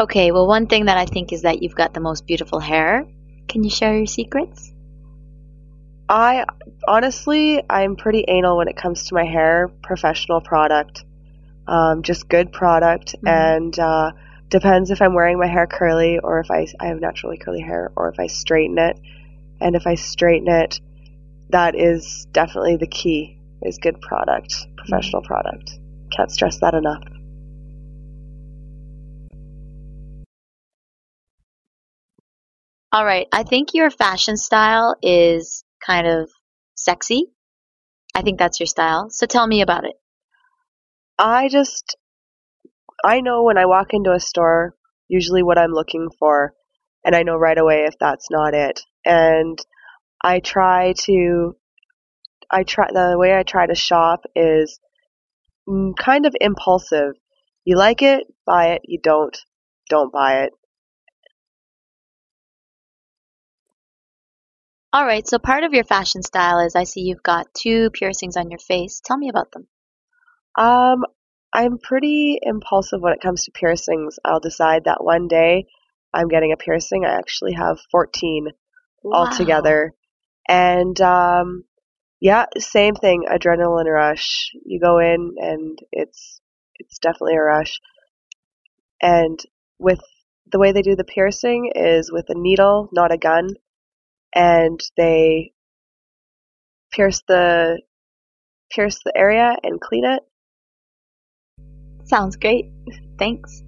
Okay, well, one thing that I think is that you've got the most beautiful hair. Can you share your secrets? I honestly, I'm pretty anal when it comes to my hair. Professional product, um, just good product, Mm-hmm. and uh, depends if I'm wearing my hair curly or if I I have naturally curly hair or if I straighten it. And if I straighten it, that is definitely the key. Is good product, professional product. Can't stress that enough. All right, I think your fashion style is kind of sexy. I think that's your style. So tell me about it. I just I know when I walk into a store usually what I'm looking for and I know right away if that's not it. And I try to I try the way I try to shop is mm, kind of impulsive. You like it, buy it. You don't, don't buy it. All right, so part of your fashion style is I see you've got two piercings on your face. Tell me about them. Um, I'm pretty impulsive when it comes to piercings. I'll decide that one day I'm getting a piercing. I actually have 14 altogether. And um, yeah, same thing, adrenaline rush. You go in and it's it's definitely a rush. And with the way they do the piercing is with a needle, not a gun, and they pierce the pierce the area and clean it. Sounds great. Thanks.